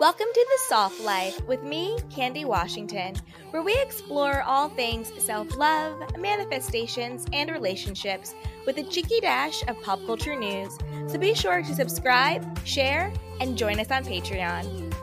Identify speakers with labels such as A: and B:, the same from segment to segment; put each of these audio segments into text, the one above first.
A: Welcome to The Soft Life with me, Candy Washington, where we explore all things self love, manifestations, and relationships with a cheeky dash of pop culture news. So be sure to subscribe, share, and join us on Patreon.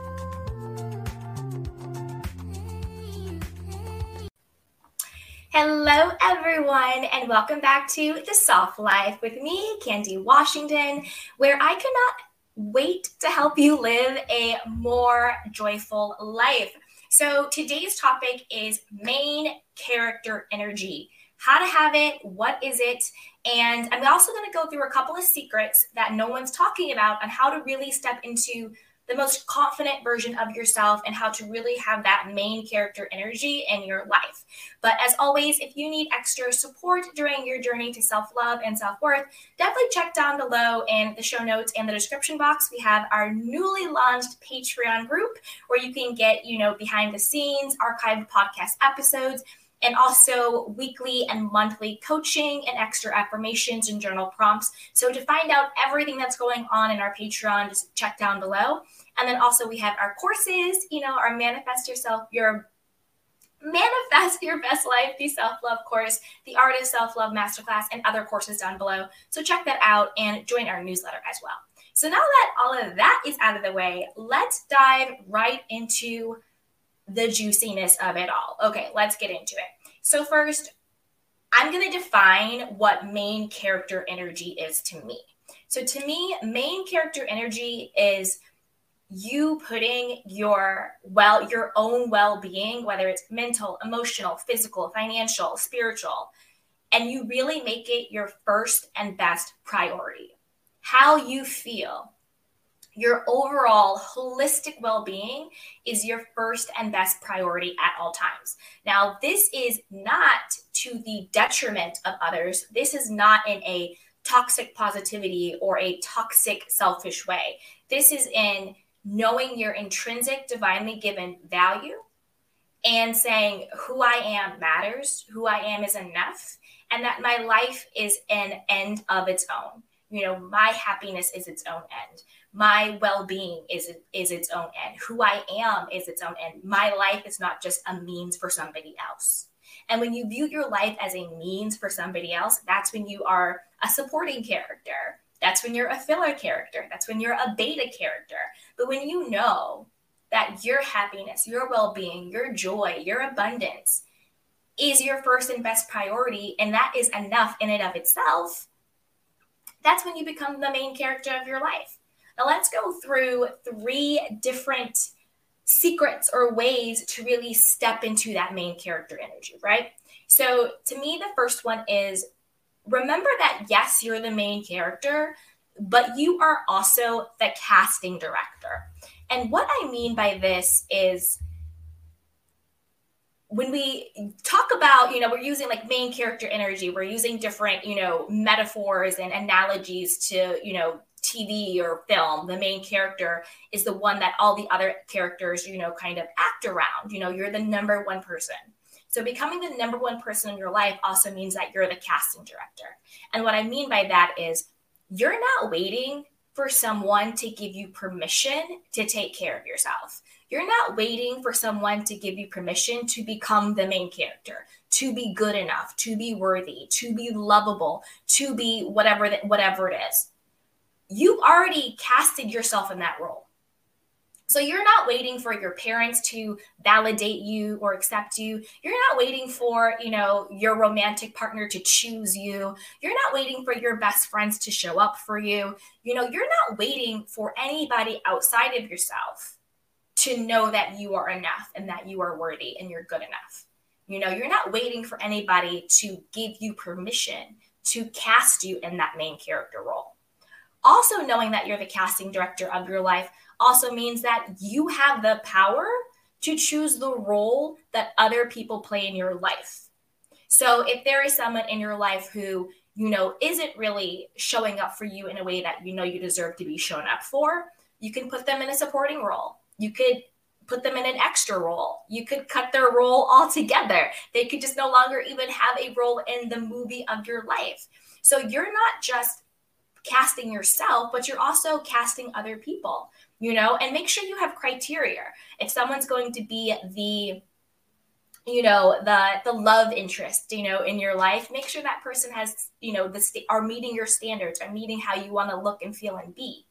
A: Hello, everyone, and welcome back to The Soft Life with me, Candy Washington, where I cannot wait to help you live a more joyful life. So, today's topic is main character energy how to have it, what is it, and I'm also going to go through a couple of secrets that no one's talking about on how to really step into the most confident version of yourself and how to really have that main character energy in your life. But as always, if you need extra support during your journey to self love and self worth, definitely check down below in the show notes and the description box. We have our newly launched Patreon group where you can get, you know, behind the scenes, archived podcast episodes and also weekly and monthly coaching and extra affirmations and journal prompts. So to find out everything that's going on in our Patreon, just check down below. And then also we have our courses, you know, our manifest yourself, your manifest your best life, the self-love course, the art of self-love masterclass, and other courses down below. So check that out and join our newsletter as well. So now that all of that is out of the way, let's dive right into the juiciness of it all. Okay, let's get into it. So, first, I'm going to define what main character energy is to me. So, to me, main character energy is you putting your well your own well-being whether it's mental emotional physical financial spiritual and you really make it your first and best priority how you feel your overall holistic well being is your first and best priority at all times. Now, this is not to the detriment of others. This is not in a toxic positivity or a toxic selfish way. This is in knowing your intrinsic divinely given value and saying who I am matters, who I am is enough, and that my life is an end of its own. You know, my happiness is its own end. My well-being is is its own end. Who i am is its own end. My life is not just a means for somebody else. And when you view your life as a means for somebody else that's when you are a supporting character. That's when you're a filler character. That's when you're a beta character. But when you know that your happiness your well-being your joy your abundance is your first and best priority and that is enough in and of itself that's when you become the main character of your life now, let's go through three different secrets or ways to really step into that main character energy, right? So, to me, the first one is remember that yes, you're the main character, but you are also the casting director. And what I mean by this is when we talk about, you know, we're using like main character energy, we're using different, you know, metaphors and analogies to, you know, TV or film, the main character is the one that all the other characters, you know, kind of act around. You know, you're the number one person. So becoming the number one person in your life also means that you're the casting director. And what I mean by that is you're not waiting for someone to give you permission to take care of yourself. You're not waiting for someone to give you permission to become the main character, to be good enough, to be worthy, to be lovable, to be whatever whatever it is you already casted yourself in that role. So you're not waiting for your parents to validate you or accept you. You're not waiting for, you know, your romantic partner to choose you. You're not waiting for your best friends to show up for you. You know, you're not waiting for anybody outside of yourself to know that you are enough and that you are worthy and you're good enough. You know, you're not waiting for anybody to give you permission to cast you in that main character role. Also, knowing that you're the casting director of your life also means that you have the power to choose the role that other people play in your life. So, if there is someone in your life who you know isn't really showing up for you in a way that you know you deserve to be shown up for, you can put them in a supporting role. You could put them in an extra role. You could cut their role altogether. They could just no longer even have a role in the movie of your life. So you're not just casting yourself, but you're also casting other people. you know, and make sure you have criteria. If someone's going to be the you know the the love interest you know in your life make sure that person has you know the st- are meeting your standards are meeting how you want to look and feel and be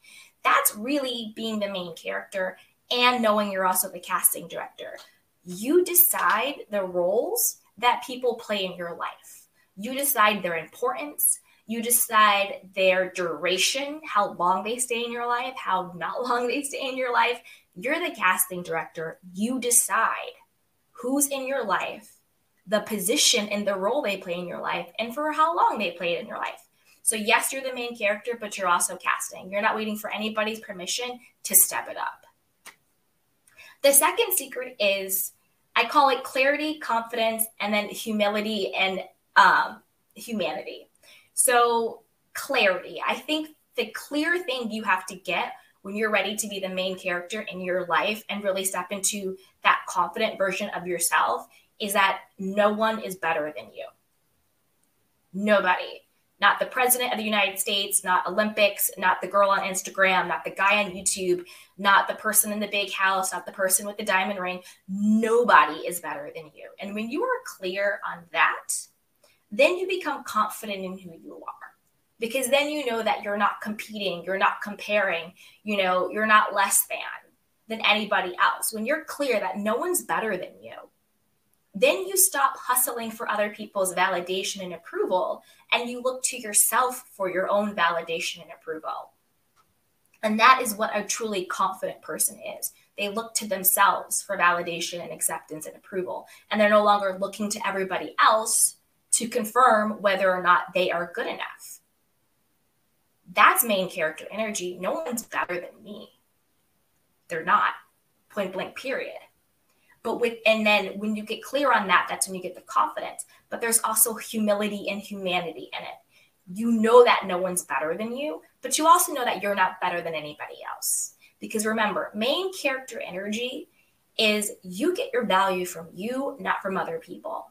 A: that's really being the main character and knowing you're also the casting director you decide the roles that people play in your life you decide their importance you decide their duration, how long they stay in your life, how not long they stay in your life. You're the casting director. You decide who's in your life, the position and the role they play in your life, and for how long they played in your life. So, yes, you're the main character, but you're also casting. You're not waiting for anybody's permission to step it up. The second secret is I call it clarity, confidence, and then humility and um, humanity. So, clarity. I think the clear thing you have to get when you're ready to be the main character in your life and really step into that confident version of yourself is that no one is better than you. Nobody. Not the president of the United States, not Olympics, not the girl on Instagram, not the guy on YouTube, not the person in the big house, not the person with the diamond ring. Nobody is better than you. And when you are clear on that, then you become confident in who you are because then you know that you're not competing, you're not comparing, you know, you're not less than than anybody else. When you're clear that no one's better than you, then you stop hustling for other people's validation and approval and you look to yourself for your own validation and approval. And that is what a truly confident person is. They look to themselves for validation and acceptance and approval. And they're no longer looking to everybody else to confirm whether or not they are good enough. That's main character energy. No one's better than me. They're not. Point blank, period. But with, and then when you get clear on that, that's when you get the confidence. But there's also humility and humanity in it. You know that no one's better than you, but you also know that you're not better than anybody else. Because remember, main character energy is you get your value from you, not from other people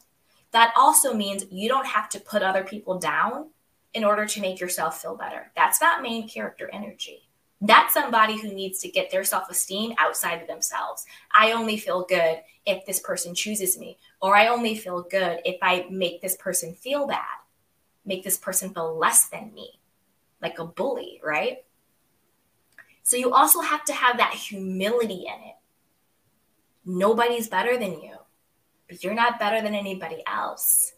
A: that also means you don't have to put other people down in order to make yourself feel better. That's not main character energy. That's somebody who needs to get their self esteem outside of themselves. I only feel good if this person chooses me, or I only feel good if I make this person feel bad, make this person feel less than me, like a bully, right? So you also have to have that humility in it. Nobody's better than you but you're not better than anybody else.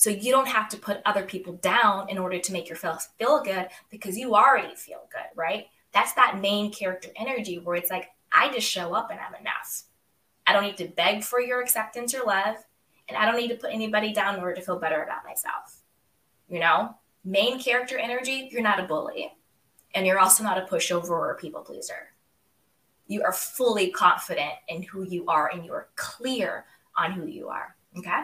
A: So you don't have to put other people down in order to make yourself feel good because you already feel good, right? That's that main character energy where it's like, I just show up and I'm enough. I don't need to beg for your acceptance or love, and I don't need to put anybody down in order to feel better about myself. You know, main character energy, you're not a bully, and you're also not a pushover or a people pleaser. You are fully confident in who you are and you are clear on who you are. Okay.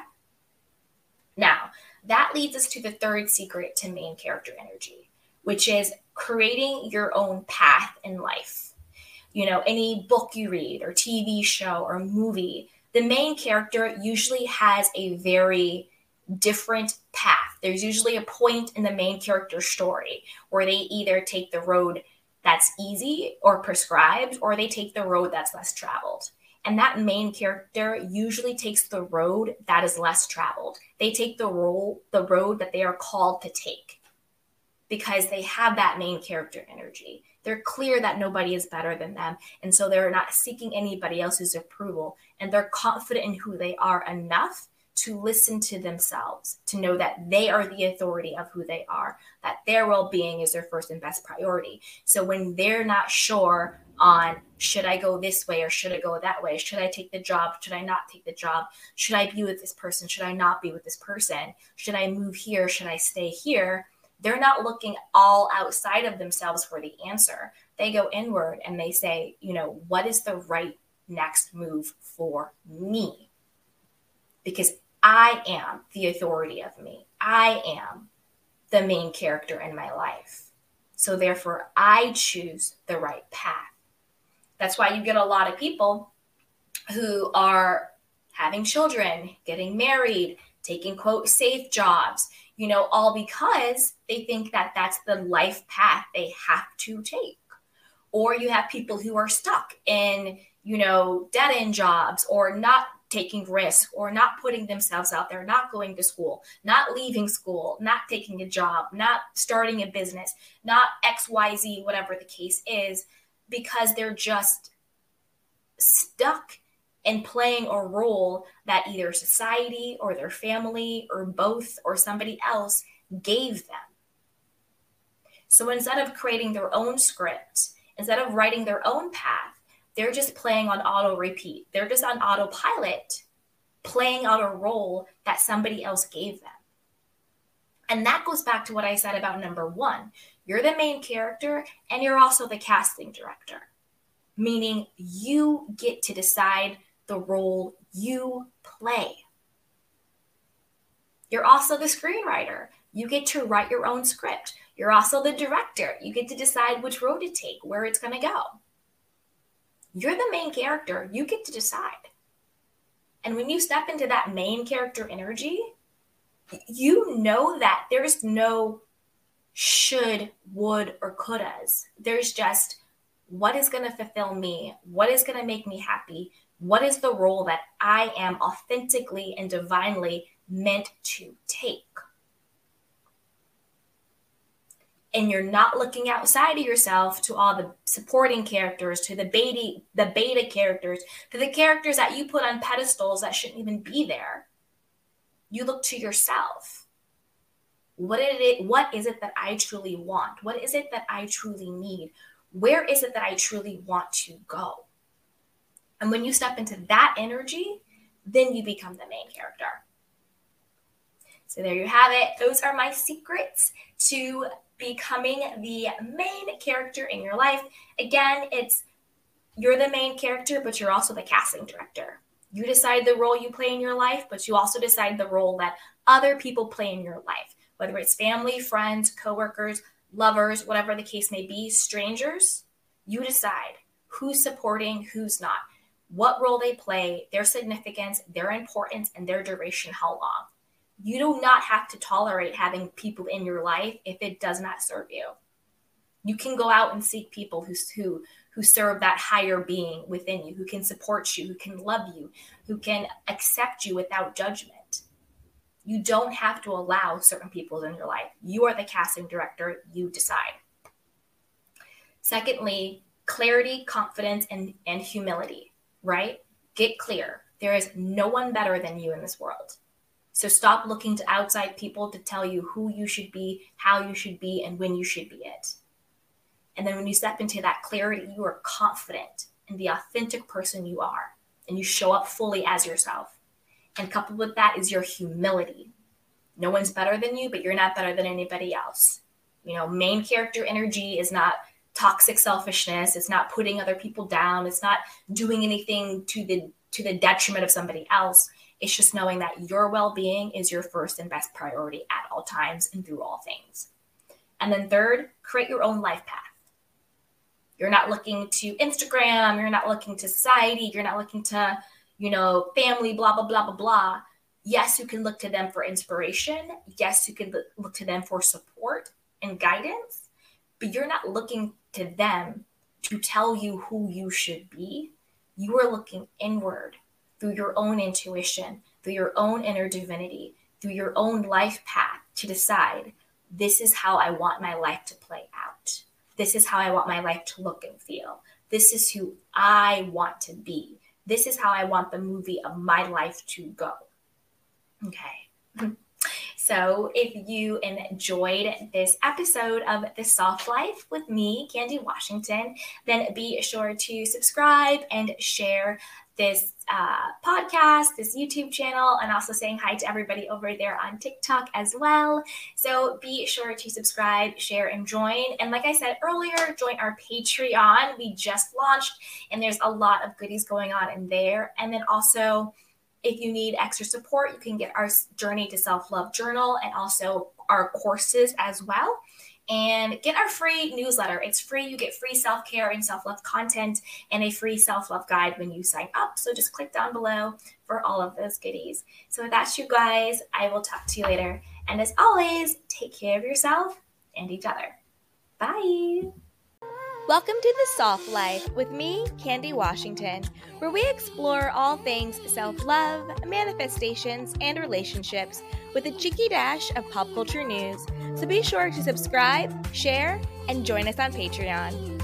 A: Now, that leads us to the third secret to main character energy, which is creating your own path in life. You know, any book you read, or TV show, or movie, the main character usually has a very different path. There's usually a point in the main character's story where they either take the road that's easy or prescribed, or they take the road that's less traveled. And that main character usually takes the road that is less traveled. They take the role, the road that they are called to take because they have that main character energy. They're clear that nobody is better than them. And so they're not seeking anybody else's approval. And they're confident in who they are enough to listen to themselves, to know that they are the authority of who they are, that their well being is their first and best priority. So when they're not sure on should I go this way or should I go that way? Should I take the job? Should I not take the job? Should I be with this person? Should I not be with this person? Should I move here? Should I stay here? They're not looking all outside of themselves for the answer. They go inward and they say, you know, what is the right next move for me? Because I am the authority of me. I am the main character in my life. So therefore, I choose the right path. That's why you get a lot of people who are having children, getting married, taking quote safe jobs, you know, all because they think that that's the life path they have to take. or you have people who are stuck in, you know, dead end jobs or not taking risk or not putting themselves out there, not going to school, not leaving school, not taking a job, not starting a business, not XYZ, whatever the case is, because they're just stuck in playing a role that either society or their family or both or somebody else gave them. So instead of creating their own script, instead of writing their own path, they're just playing on auto repeat. They're just on autopilot, playing out a role that somebody else gave them. And that goes back to what I said about number one. You're the main character and you're also the casting director, meaning you get to decide the role you play. You're also the screenwriter. You get to write your own script. You're also the director. You get to decide which road to take, where it's going to go. You're the main character. You get to decide. And when you step into that main character energy, you know that there's no should, would, or couldas. There's just what is going to fulfill me? What is going to make me happy? What is the role that I am authentically and divinely meant to take? and you're not looking outside of yourself to all the supporting characters to the beta the beta characters to the characters that you put on pedestals that shouldn't even be there you look to yourself. What is it what is it that i truly want? What is it that i truly need? Where is it that i truly want to go? And when you step into that energy then you become the main character. So there you have it. Those are my secrets to becoming the main character in your life. Again, it's you're the main character, but you're also the casting director. You decide the role you play in your life, but you also decide the role that other people play in your life, whether it's family, friends, coworkers, lovers, whatever the case may be, strangers. You decide who's supporting, who's not, what role they play, their significance, their importance, and their duration, how long you do not have to tolerate having people in your life if it does not serve you. You can go out and seek people who, who, who serve that higher being within you, who can support you, who can love you, who can accept you without judgment. You don't have to allow certain people in your life. You are the casting director, you decide. Secondly, clarity, confidence, and, and humility, right? Get clear. There is no one better than you in this world. So stop looking to outside people to tell you who you should be, how you should be, and when you should be it. And then when you step into that clarity, you are confident in the authentic person you are, and you show up fully as yourself. And coupled with that is your humility. No one's better than you, but you're not better than anybody else. You know, main character energy is not toxic selfishness. It's not putting other people down. It's not doing anything to the to the detriment of somebody else. It's just knowing that your well being is your first and best priority at all times and through all things. And then, third, create your own life path. You're not looking to Instagram, you're not looking to society, you're not looking to, you know, family, blah, blah, blah, blah, blah. Yes, you can look to them for inspiration. Yes, you can look to them for support and guidance, but you're not looking to them to tell you who you should be. You are looking inward through your own intuition, through your own inner divinity, through your own life path to decide this is how I want my life to play out. This is how I want my life to look and feel. This is who I want to be. This is how I want the movie of my life to go. Okay. So, if you enjoyed this episode of The Soft Life with me, Candy Washington, then be sure to subscribe and share this uh, podcast, this YouTube channel, and also saying hi to everybody over there on TikTok as well. So be sure to subscribe, share, and join. And like I said earlier, join our Patreon. We just launched, and there's a lot of goodies going on in there. And then also, if you need extra support, you can get our Journey to Self Love journal and also our courses as well and get our free newsletter. It's free. You get free self care and self love content and a free self love guide when you sign up. So just click down below for all of those goodies. So, that's you guys, I will talk to you later. And as always, take care of yourself and each other. Bye. Welcome to The Soft Life with me, Candy Washington, where we explore all things self love, manifestations, and relationships with a cheeky dash of pop culture news. So be sure to subscribe, share, and join us on Patreon.